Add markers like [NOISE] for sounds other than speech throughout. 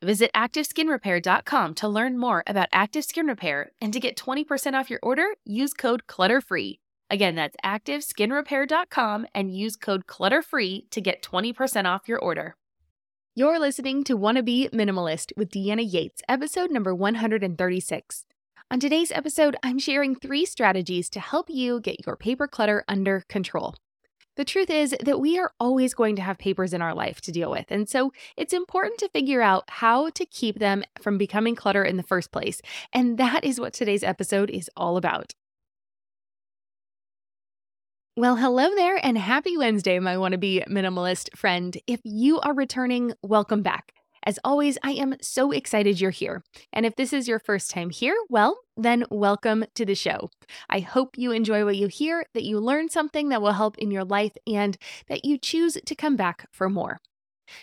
Visit ActiveSkinRepair.com to learn more about Active Skin Repair and to get 20% off your order, use code CLUTTERFREE. Again, that's ActiveSkinRepair.com and use code CLUTTERFREE to get 20% off your order. You're listening to Wanna Be Minimalist with Deanna Yates, episode number 136. On today's episode, I'm sharing three strategies to help you get your paper clutter under control. The truth is that we are always going to have papers in our life to deal with. And so it's important to figure out how to keep them from becoming clutter in the first place. And that is what today's episode is all about. Well, hello there and happy Wednesday, my wanna be minimalist friend. If you are returning, welcome back. As always, I am so excited you're here. And if this is your first time here, well, then welcome to the show. I hope you enjoy what you hear, that you learn something that will help in your life, and that you choose to come back for more.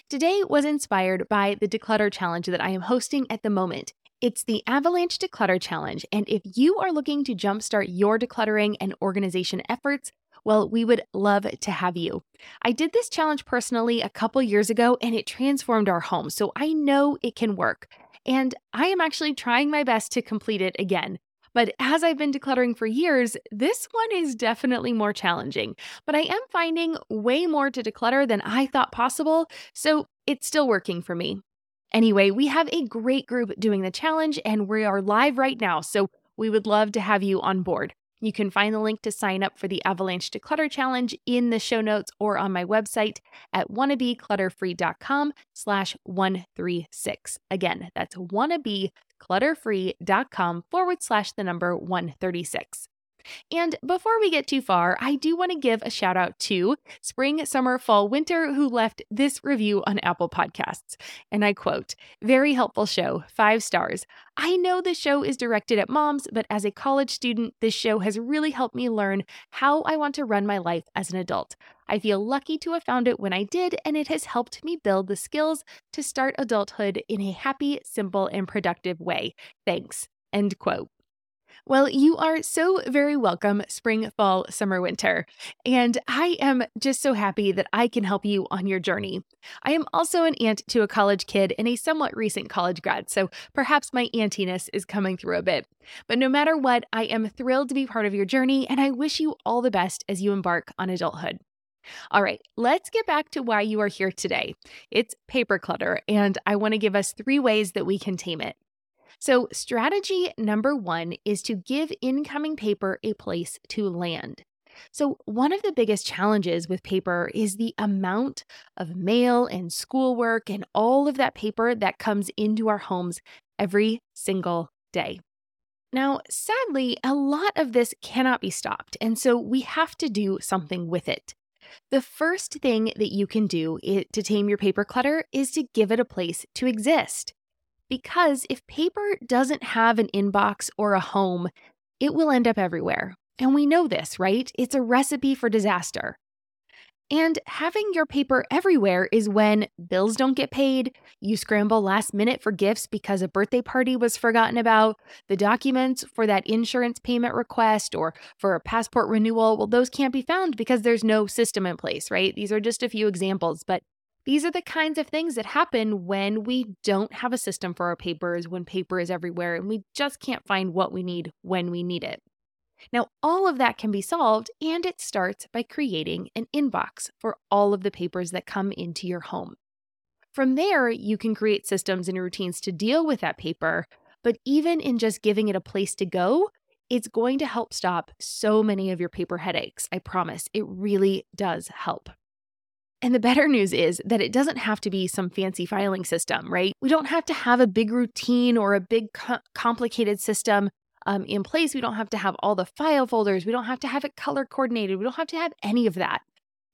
Today was inspired by the Declutter Challenge that I am hosting at the moment. It's the Avalanche Declutter Challenge, and if you are looking to jumpstart your decluttering and organization efforts, well, we would love to have you. I did this challenge personally a couple years ago and it transformed our home, so I know it can work. And I am actually trying my best to complete it again. But as I've been decluttering for years, this one is definitely more challenging. But I am finding way more to declutter than I thought possible, so it's still working for me. Anyway, we have a great group doing the challenge and we are live right now, so we would love to have you on board. You can find the link to sign up for the Avalanche Declutter Challenge in the show notes or on my website at wannabeclutterfree.com slash 136. Again, that's wannabeclutterfree.com forward slash the number 136. And before we get too far, I do want to give a shout out to Spring, Summer, Fall, Winter, who left this review on Apple Podcasts. And I quote, Very helpful show, five stars. I know the show is directed at moms, but as a college student, this show has really helped me learn how I want to run my life as an adult. I feel lucky to have found it when I did, and it has helped me build the skills to start adulthood in a happy, simple, and productive way. Thanks. End quote. Well, you are so very welcome, spring, fall, summer, winter. And I am just so happy that I can help you on your journey. I am also an aunt to a college kid and a somewhat recent college grad, so perhaps my auntiness is coming through a bit. But no matter what, I am thrilled to be part of your journey, and I wish you all the best as you embark on adulthood. All right, let's get back to why you are here today. It's paper clutter, and I want to give us three ways that we can tame it. So, strategy number one is to give incoming paper a place to land. So, one of the biggest challenges with paper is the amount of mail and schoolwork and all of that paper that comes into our homes every single day. Now, sadly, a lot of this cannot be stopped, and so we have to do something with it. The first thing that you can do eh, to tame your paper clutter is to give it a place to exist. Because if paper doesn't have an inbox or a home, it will end up everywhere. And we know this, right? It's a recipe for disaster. And having your paper everywhere is when bills don't get paid, you scramble last minute for gifts because a birthday party was forgotten about, the documents for that insurance payment request or for a passport renewal, well, those can't be found because there's no system in place, right? These are just a few examples, but these are the kinds of things that happen when we don't have a system for our papers, when paper is everywhere, and we just can't find what we need when we need it. Now, all of that can be solved, and it starts by creating an inbox for all of the papers that come into your home. From there, you can create systems and routines to deal with that paper, but even in just giving it a place to go, it's going to help stop so many of your paper headaches. I promise. It really does help. And the better news is that it doesn't have to be some fancy filing system, right? We don't have to have a big routine or a big co- complicated system um, in place. We don't have to have all the file folders. We don't have to have it color coordinated. We don't have to have any of that.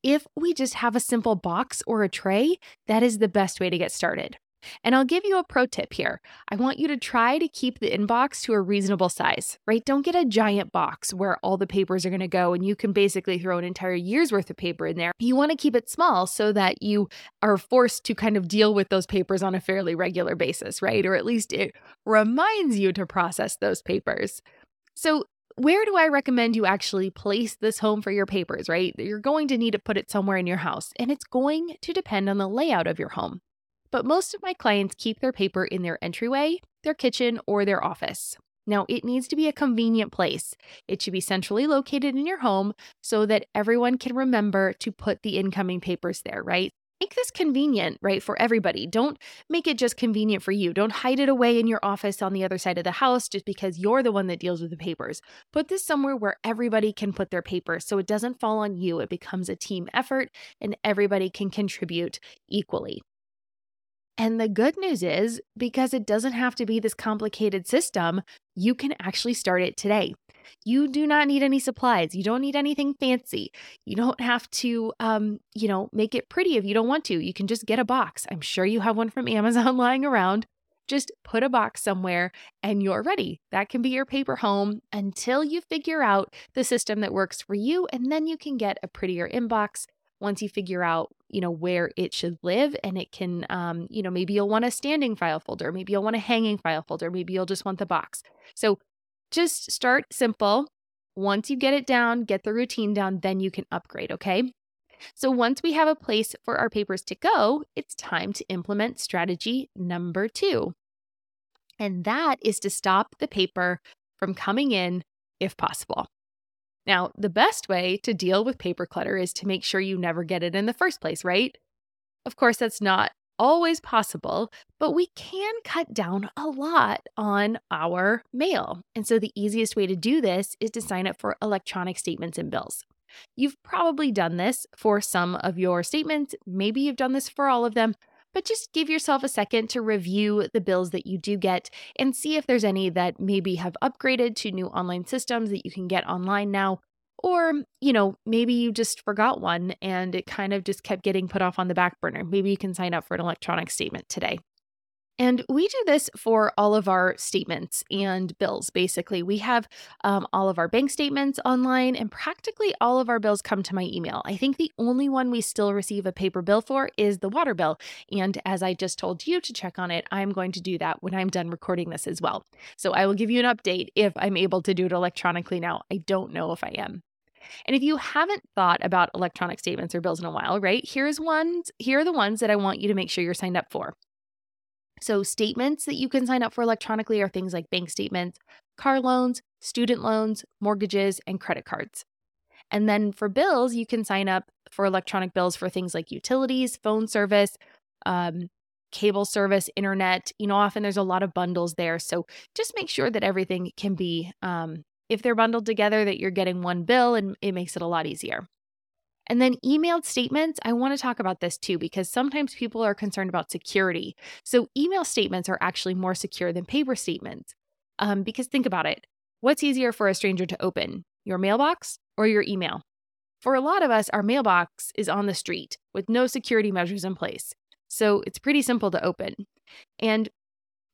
If we just have a simple box or a tray, that is the best way to get started. And I'll give you a pro tip here. I want you to try to keep the inbox to a reasonable size, right? Don't get a giant box where all the papers are going to go and you can basically throw an entire year's worth of paper in there. You want to keep it small so that you are forced to kind of deal with those papers on a fairly regular basis, right? Or at least it reminds you to process those papers. So, where do I recommend you actually place this home for your papers, right? You're going to need to put it somewhere in your house, and it's going to depend on the layout of your home but most of my clients keep their paper in their entryway, their kitchen, or their office. Now, it needs to be a convenient place. It should be centrally located in your home so that everyone can remember to put the incoming papers there, right? Make this convenient, right, for everybody. Don't make it just convenient for you. Don't hide it away in your office on the other side of the house just because you're the one that deals with the papers. Put this somewhere where everybody can put their papers so it doesn't fall on you. It becomes a team effort and everybody can contribute equally. And the good news is, because it doesn't have to be this complicated system, you can actually start it today. You do not need any supplies. You don't need anything fancy. You don't have to, um, you know, make it pretty if you don't want to. You can just get a box. I'm sure you have one from [LAUGHS] Amazon lying around. Just put a box somewhere and you're ready. That can be your paper home until you figure out the system that works for you. And then you can get a prettier inbox once you figure out you know where it should live and it can um, you know maybe you'll want a standing file folder maybe you'll want a hanging file folder maybe you'll just want the box. So just start simple. Once you get it down get the routine down then you can upgrade okay? So once we have a place for our papers to go it's time to implement strategy number two. And that is to stop the paper from coming in if possible now, the best way to deal with paper clutter is to make sure you never get it in the first place, right? Of course, that's not always possible, but we can cut down a lot on our mail. And so, the easiest way to do this is to sign up for electronic statements and bills. You've probably done this for some of your statements. Maybe you've done this for all of them, but just give yourself a second to review the bills that you do get and see if there's any that maybe have upgraded to new online systems that you can get online now. Or, you know, maybe you just forgot one and it kind of just kept getting put off on the back burner. Maybe you can sign up for an electronic statement today. And we do this for all of our statements and bills, basically. We have um, all of our bank statements online, and practically all of our bills come to my email. I think the only one we still receive a paper bill for is the water bill. And as I just told you to check on it, I'm going to do that when I'm done recording this as well. So I will give you an update if I'm able to do it electronically now. I don't know if I am. And if you haven't thought about electronic statements or bills in a while, right? Here's ones, here are the ones that I want you to make sure you're signed up for. So, statements that you can sign up for electronically are things like bank statements, car loans, student loans, mortgages, and credit cards. And then for bills, you can sign up for electronic bills for things like utilities, phone service, um, cable service, internet. You know, often there's a lot of bundles there. So just make sure that everything can be, um, if they're bundled together, that you're getting one bill and it makes it a lot easier. And then emailed statements, I want to talk about this too because sometimes people are concerned about security. So email statements are actually more secure than paper statements. Um, because think about it what's easier for a stranger to open, your mailbox or your email? For a lot of us, our mailbox is on the street with no security measures in place. So it's pretty simple to open. And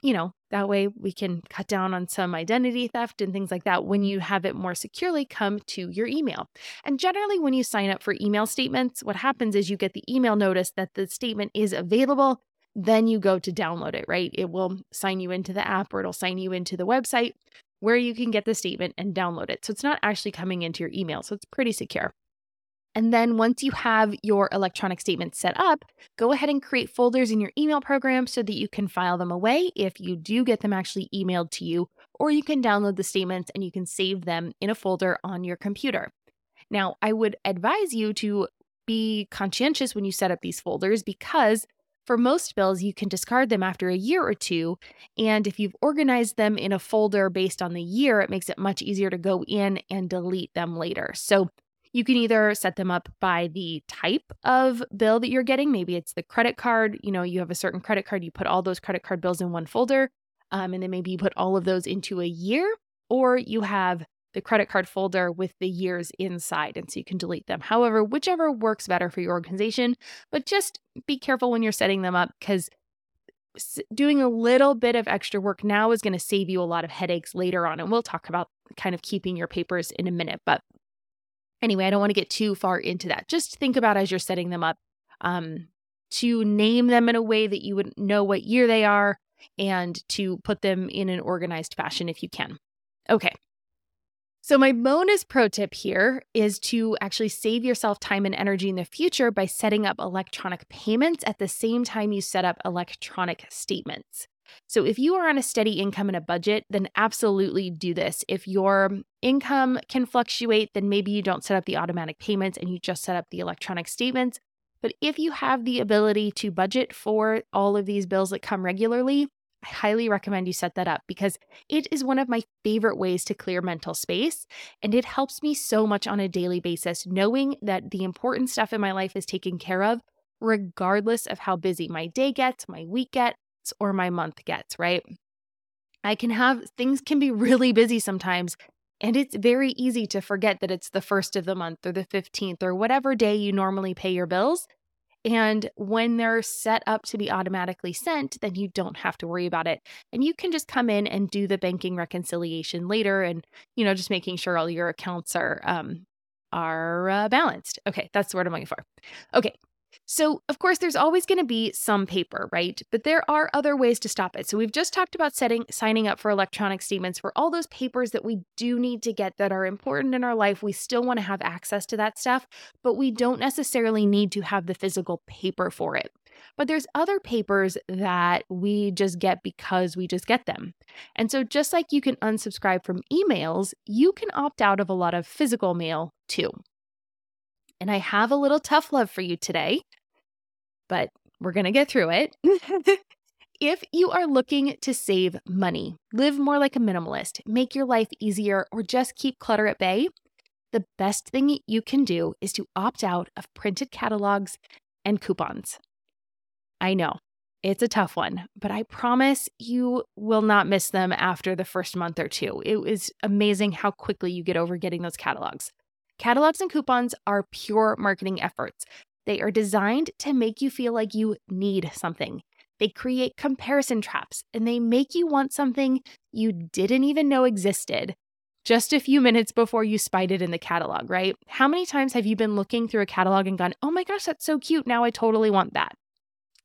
you know, that way we can cut down on some identity theft and things like that when you have it more securely come to your email. And generally, when you sign up for email statements, what happens is you get the email notice that the statement is available. Then you go to download it, right? It will sign you into the app or it'll sign you into the website where you can get the statement and download it. So it's not actually coming into your email. So it's pretty secure. And then once you have your electronic statements set up, go ahead and create folders in your email program so that you can file them away if you do get them actually emailed to you, or you can download the statements and you can save them in a folder on your computer. Now, I would advise you to be conscientious when you set up these folders because for most bills, you can discard them after a year or two. And if you've organized them in a folder based on the year, it makes it much easier to go in and delete them later. So you can either set them up by the type of bill that you're getting. Maybe it's the credit card. You know, you have a certain credit card, you put all those credit card bills in one folder. Um, and then maybe you put all of those into a year, or you have the credit card folder with the years inside. And so you can delete them. However, whichever works better for your organization, but just be careful when you're setting them up because doing a little bit of extra work now is going to save you a lot of headaches later on. And we'll talk about kind of keeping your papers in a minute. But Anyway, I don't want to get too far into that. Just think about as you're setting them up um, to name them in a way that you would know what year they are and to put them in an organized fashion if you can. Okay. So, my bonus pro tip here is to actually save yourself time and energy in the future by setting up electronic payments at the same time you set up electronic statements. So, if you are on a steady income and a budget, then absolutely do this. If your income can fluctuate, then maybe you don't set up the automatic payments and you just set up the electronic statements. But if you have the ability to budget for all of these bills that come regularly, I highly recommend you set that up because it is one of my favorite ways to clear mental space. And it helps me so much on a daily basis, knowing that the important stuff in my life is taken care of, regardless of how busy my day gets, my week gets, or my month gets, right? I can have things can be really busy sometimes. And it's very easy to forget that it's the first of the month or the 15th or whatever day you normally pay your bills. And when they're set up to be automatically sent, then you don't have to worry about it. And you can just come in and do the banking reconciliation later and, you know, just making sure all your accounts are um are uh, balanced. Okay, that's the word I'm looking for. Okay, so, of course, there's always going to be some paper, right? But there are other ways to stop it. So, we've just talked about setting signing up for electronic statements for all those papers that we do need to get that are important in our life. We still want to have access to that stuff, but we don't necessarily need to have the physical paper for it. But there's other papers that we just get because we just get them. And so, just like you can unsubscribe from emails, you can opt out of a lot of physical mail too. And I have a little tough love for you today, but we're going to get through it. [LAUGHS] if you are looking to save money, live more like a minimalist, make your life easier, or just keep clutter at bay, the best thing you can do is to opt out of printed catalogs and coupons. I know it's a tough one, but I promise you will not miss them after the first month or two. It is amazing how quickly you get over getting those catalogs. Catalogs and coupons are pure marketing efforts. They are designed to make you feel like you need something. They create comparison traps and they make you want something you didn't even know existed just a few minutes before you spied it in the catalog, right? How many times have you been looking through a catalog and gone, oh my gosh, that's so cute. Now I totally want that.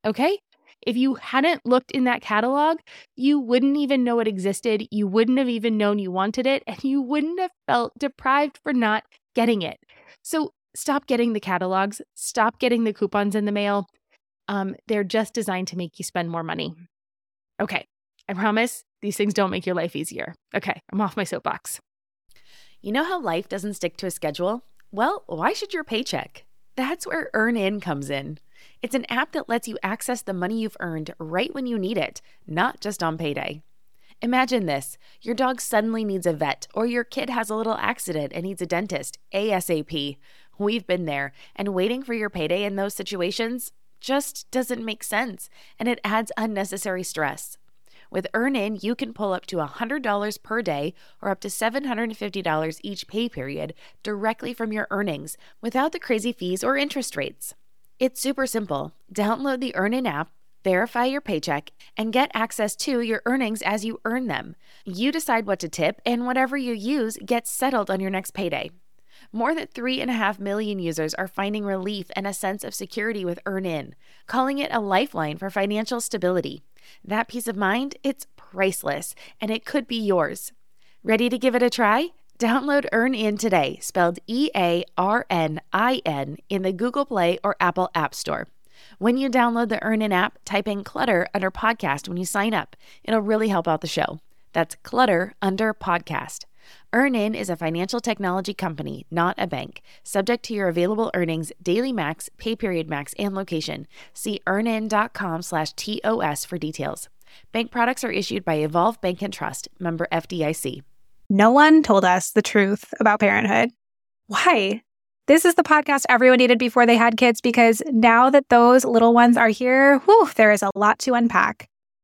Okay. If you hadn't looked in that catalog, you wouldn't even know it existed. You wouldn't have even known you wanted it, and you wouldn't have felt deprived for not getting it. So stop getting the catalogs, stop getting the coupons in the mail. Um, they're just designed to make you spend more money. Okay, I promise these things don't make your life easier. Okay, I'm off my soapbox. You know how life doesn't stick to a schedule? Well, why should your paycheck? That's where EarnIn comes in. It's an app that lets you access the money you've earned right when you need it, not just on payday. Imagine this your dog suddenly needs a vet, or your kid has a little accident and needs a dentist ASAP. We've been there, and waiting for your payday in those situations just doesn't make sense, and it adds unnecessary stress. With EarnIn, you can pull up to $100 per day or up to $750 each pay period directly from your earnings without the crazy fees or interest rates. It's super simple. Download the EarnIn app verify your paycheck, and get access to your earnings as you earn them. You decide what to tip, and whatever you use gets settled on your next payday. More than 3.5 million users are finding relief and a sense of security with EarnIn, calling it a lifeline for financial stability. That peace of mind, it's priceless, and it could be yours. Ready to give it a try? Download EarnIn today, spelled E A R N I N, in the Google Play or Apple App Store. When you download the EarnIn app, type in Clutter under podcast when you sign up. It'll really help out the show. That's Clutter under podcast. EarnIn is a financial technology company, not a bank. Subject to your available earnings, daily max, pay period max, and location. See earnin.com slash TOS for details. Bank products are issued by Evolve Bank and Trust, member FDIC. No one told us the truth about parenthood. Why? This is the podcast everyone needed before they had kids because now that those little ones are here, whew, there is a lot to unpack.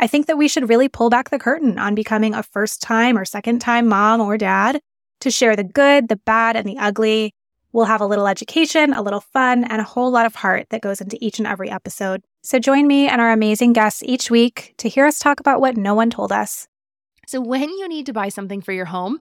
I think that we should really pull back the curtain on becoming a first time or second time mom or dad to share the good, the bad, and the ugly. We'll have a little education, a little fun, and a whole lot of heart that goes into each and every episode. So join me and our amazing guests each week to hear us talk about what no one told us. So, when you need to buy something for your home,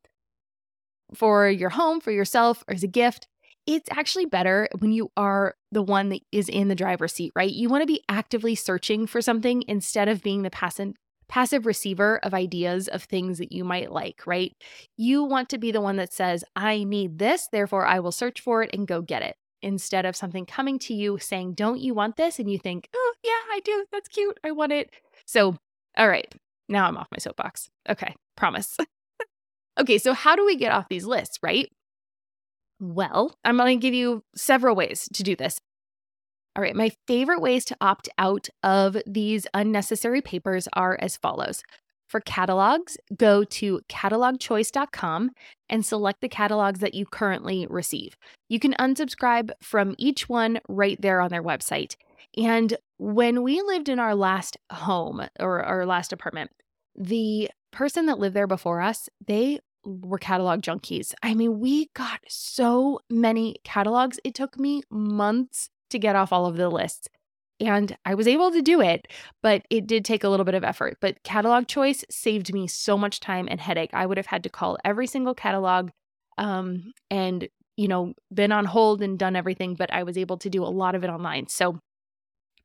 for your home, for yourself, or as a gift, it's actually better when you are the one that is in the driver's seat, right? You want to be actively searching for something instead of being the passive passive receiver of ideas of things that you might like, right? You want to be the one that says, "I need this, therefore I will search for it and go get it." Instead of something coming to you saying, "Don't you want this?" and you think, "Oh, yeah, I do. That's cute. I want it." So, all right. Now I'm off my soapbox. Okay, promise. [LAUGHS] okay, so how do we get off these lists, right? Well, I'm going to give you several ways to do this. All right, my favorite ways to opt out of these unnecessary papers are as follows. For catalogs, go to catalogchoice.com and select the catalogs that you currently receive. You can unsubscribe from each one right there on their website. And when we lived in our last home or our last apartment, the person that lived there before us, they were catalog junkies. I mean, we got so many catalogs. It took me months to get off all of the lists. And I was able to do it, but it did take a little bit of effort. But catalog choice saved me so much time and headache. I would have had to call every single catalog um, and, you know, been on hold and done everything, but I was able to do a lot of it online. So,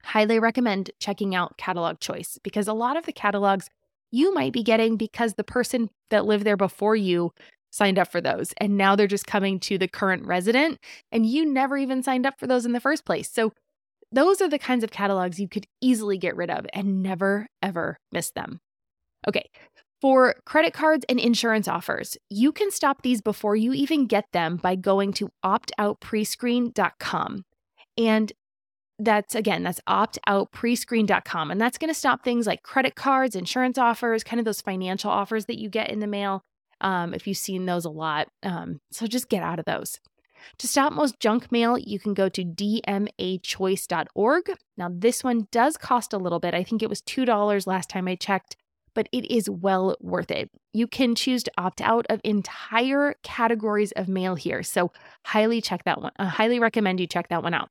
highly recommend checking out catalog choice because a lot of the catalogs you might be getting because the person that lived there before you signed up for those. And now they're just coming to the current resident, and you never even signed up for those in the first place. So, those are the kinds of catalogs you could easily get rid of and never, ever miss them. Okay, for credit cards and insurance offers, you can stop these before you even get them by going to optoutprescreen.com. And that's again, that's optoutprescreen.com. And that's going to stop things like credit cards, insurance offers, kind of those financial offers that you get in the mail. Um, if you've seen those a lot. Um, so just get out of those. To stop most junk mail, you can go to dmachoice.org. Now, this one does cost a little bit. I think it was $2 last time I checked, but it is well worth it. You can choose to opt out of entire categories of mail here. So, highly check that one. I highly recommend you check that one out.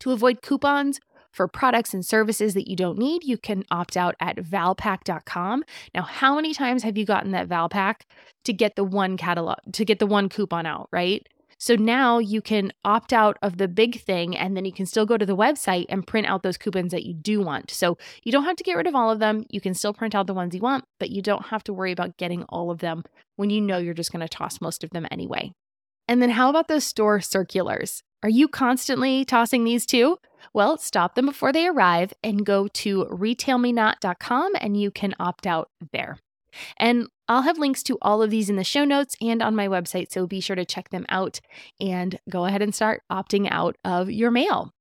To avoid coupons for products and services that you don't need, you can opt out at valpak.com. Now, how many times have you gotten that Valpak to get the one catalog, to get the one coupon out, right? So now you can opt out of the big thing and then you can still go to the website and print out those coupons that you do want. So you don't have to get rid of all of them. You can still print out the ones you want, but you don't have to worry about getting all of them when you know you're just going to toss most of them anyway. And then how about those store circulars? Are you constantly tossing these too? Well, stop them before they arrive and go to retailmenot.com and you can opt out there. And I'll have links to all of these in the show notes and on my website, so be sure to check them out and go ahead and start opting out of your mail.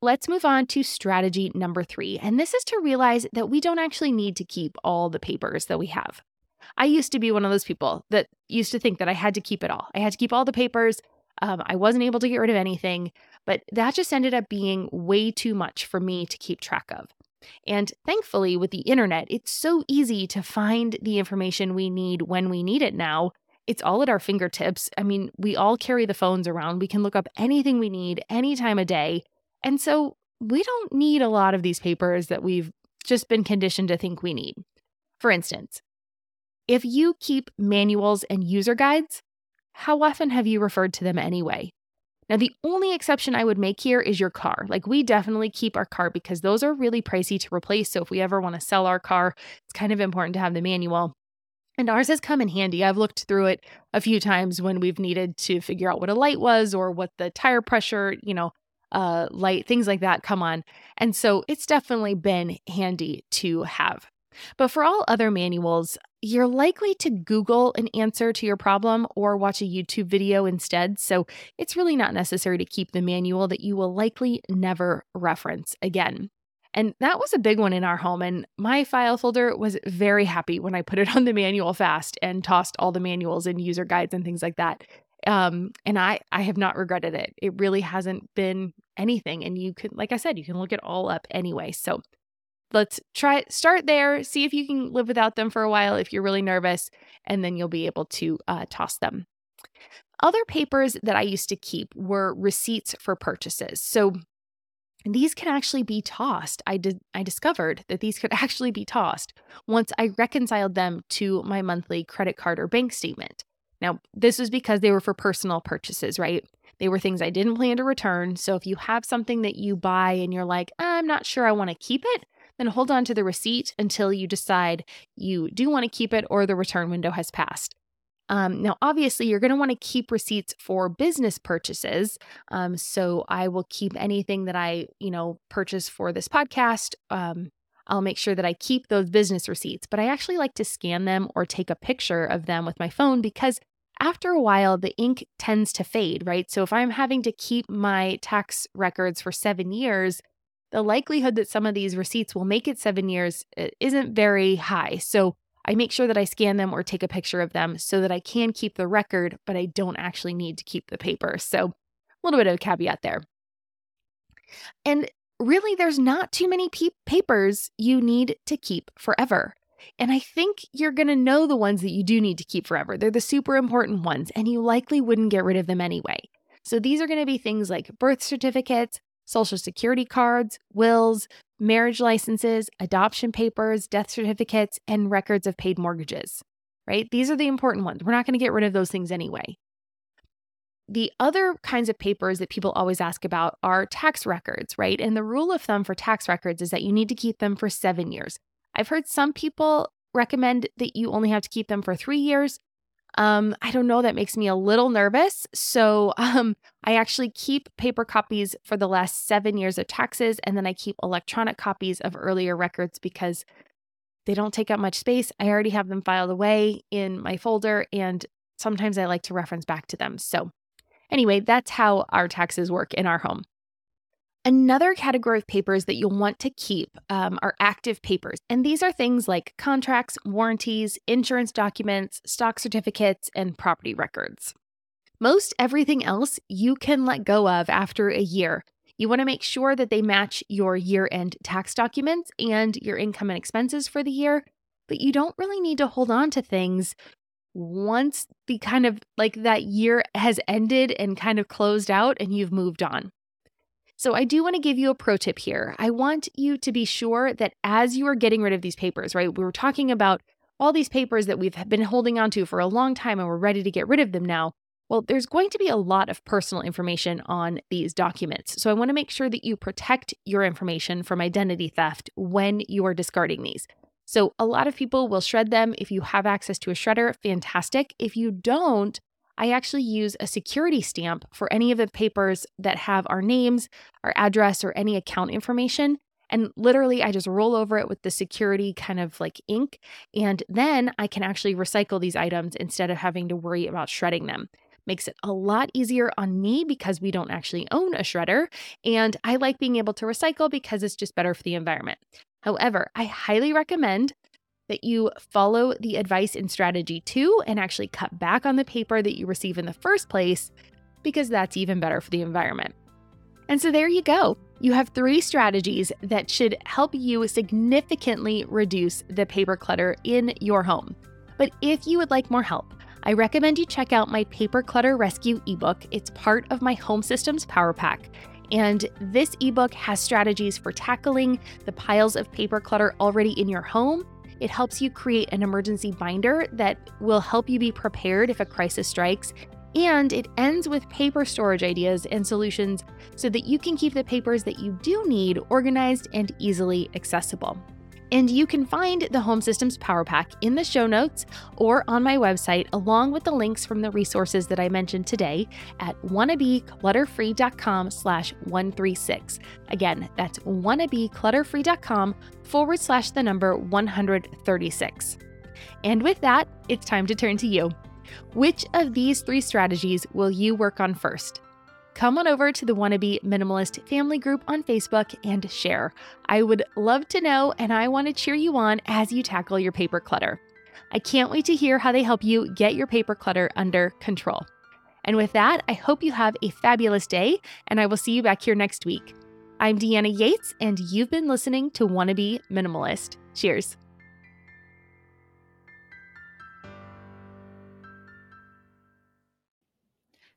let's move on to strategy number three. And this is to realize that we don't actually need to keep all the papers that we have. I used to be one of those people that used to think that I had to keep it all. I had to keep all the papers. Um, I wasn't able to get rid of anything, but that just ended up being way too much for me to keep track of. And thankfully, with the internet, it's so easy to find the information we need when we need it now. It's all at our fingertips. I mean, we all carry the phones around. We can look up anything we need any time of day. And so we don't need a lot of these papers that we've just been conditioned to think we need. For instance, if you keep manuals and user guides, how often have you referred to them anyway? Now, the only exception I would make here is your car. Like, we definitely keep our car because those are really pricey to replace. So, if we ever want to sell our car, it's kind of important to have the manual. And ours has come in handy. I've looked through it a few times when we've needed to figure out what a light was or what the tire pressure, you know, uh, light, things like that come on. And so it's definitely been handy to have. But for all other manuals, you're likely to Google an answer to your problem or watch a YouTube video instead. So it's really not necessary to keep the manual that you will likely never reference again. And that was a big one in our home. And my file folder was very happy when I put it [LAUGHS] on the manual fast and tossed all the manuals and user guides and things like that. Um, and I, I have not regretted it. It really hasn't been anything. And you can, like I said, you can look it all up anyway. So let's try start there see if you can live without them for a while if you're really nervous and then you'll be able to uh, toss them. Other papers that i used to keep were receipts for purchases. So these can actually be tossed. I did i discovered that these could [LAUGHS] actually be tossed once i reconciled them to my monthly credit card or bank statement. Now this was because they were for personal purchases right? They were things I didn't plan to return. So if you have something that you buy and you're like, I'm not sure I want to keep it, then hold on to the receipt until you decide you do want to keep it or the return window has passed. Um, now, obviously, you're going to want to keep receipts for business purchases. Um, so I will keep anything that I, you know, purchase for this podcast. Um, I'll make sure that I keep those business receipts, but I actually like to scan them or take a picture of them with my phone because after a while, the ink tends to fade, right? So if I'm having to keep my tax records for seven years, the likelihood that some of these receipts will make it seven years uh, isn't very high. So I make sure that I scan them or take a picture of them so that I can keep the record, but I don't actually need to keep the paper. So a little bit of a caveat there. And really, there's not too many pe- papers you need to keep forever. And I think you're going to know the ones that you do need to keep forever. They're the super important ones, and you likely wouldn't get rid of them anyway. So these are going to be things like birth certificates, social security cards, wills, marriage licenses, adoption papers, death certificates, and records of paid mortgages, right? These are the important ones. We're not going to get rid of those things anyway. The other kinds of papers that people always ask about are tax records, right? And the rule of thumb for tax records is that you need to keep them for seven years. I've heard some people recommend that you only have to keep them for three years. Um, I don't know, that makes me a little nervous. So [LAUGHS] um, I actually keep paper copies for the last seven years of taxes, and then I keep electronic copies of earlier records because they don't take up much space. I already have them filed away in my folder, and sometimes I like to reference back to them. So, anyway, that's how our taxes work in our home. Another category of papers that you'll want to keep um, are active papers. And these are things like contracts, warranties, insurance documents, stock certificates, and property records. Most everything else you can let go of after a year. You want to make sure that they match your year end tax documents and your income and expenses for the year, but you don't really need to hold on to things once the kind of like that year has ended and kind of closed out and you've moved on. So, I do want to give you a pro tip here. I want you to be sure that as you are getting rid of these papers, right? We were talking about all these papers that we've been holding onto for a long time and we're ready to get rid of them now. Well, there's going to be a lot of personal information on these documents. So, I want to make sure that you protect your information from identity theft when you are discarding these. So, a lot of people will shred them. If you have access to a shredder, fantastic. If you don't, I actually use a security stamp for any of the papers that have our names, our address, or any account information. And literally, I just roll over it with the security kind of like ink. And then I can actually recycle these items instead of having to worry about shredding them. makes it a lot easier on me because we don't actually own a shredder. And I like being able to recycle because it's just better for the environment. However, I highly recommend that you follow the advice in strategy two and actually cut back on the paper that you receive in the first place because that's even better for the environment. And so there you go. You have three strategies that should help you significantly reduce the paper clutter in your home. But if you would like more help, I recommend you check out my Paper Clutter Rescue ebook. It's part of my Home Systems Power Pack. And this ebook has strategies for tackling the piles of paper clutter already in your home. It helps you create an emergency binder that will help you be prepared if a crisis strikes. And it ends with paper storage ideas and solutions so that you can keep the papers that you do need organized and easily accessible. And you can find the Home Systems Power Pack in the show notes or on my website, along with the links from the resources that I mentioned today at wannabeclutterfree.com slash 136. Again, that's wannabeclutterfree.com forward slash the number 136. And with that, it's time to turn to you. Which of these three strategies will you work on first? Come on over to the Wannabe Minimalist family group on Facebook and share. I would love to know, and I want to cheer you on as you tackle your paper clutter. I can't wait to hear how they help you get your paper clutter under control. And with that, I hope you have a fabulous day, and I will see you back here next week. I'm Deanna Yates, and you've been listening to Wannabe Minimalist. Cheers.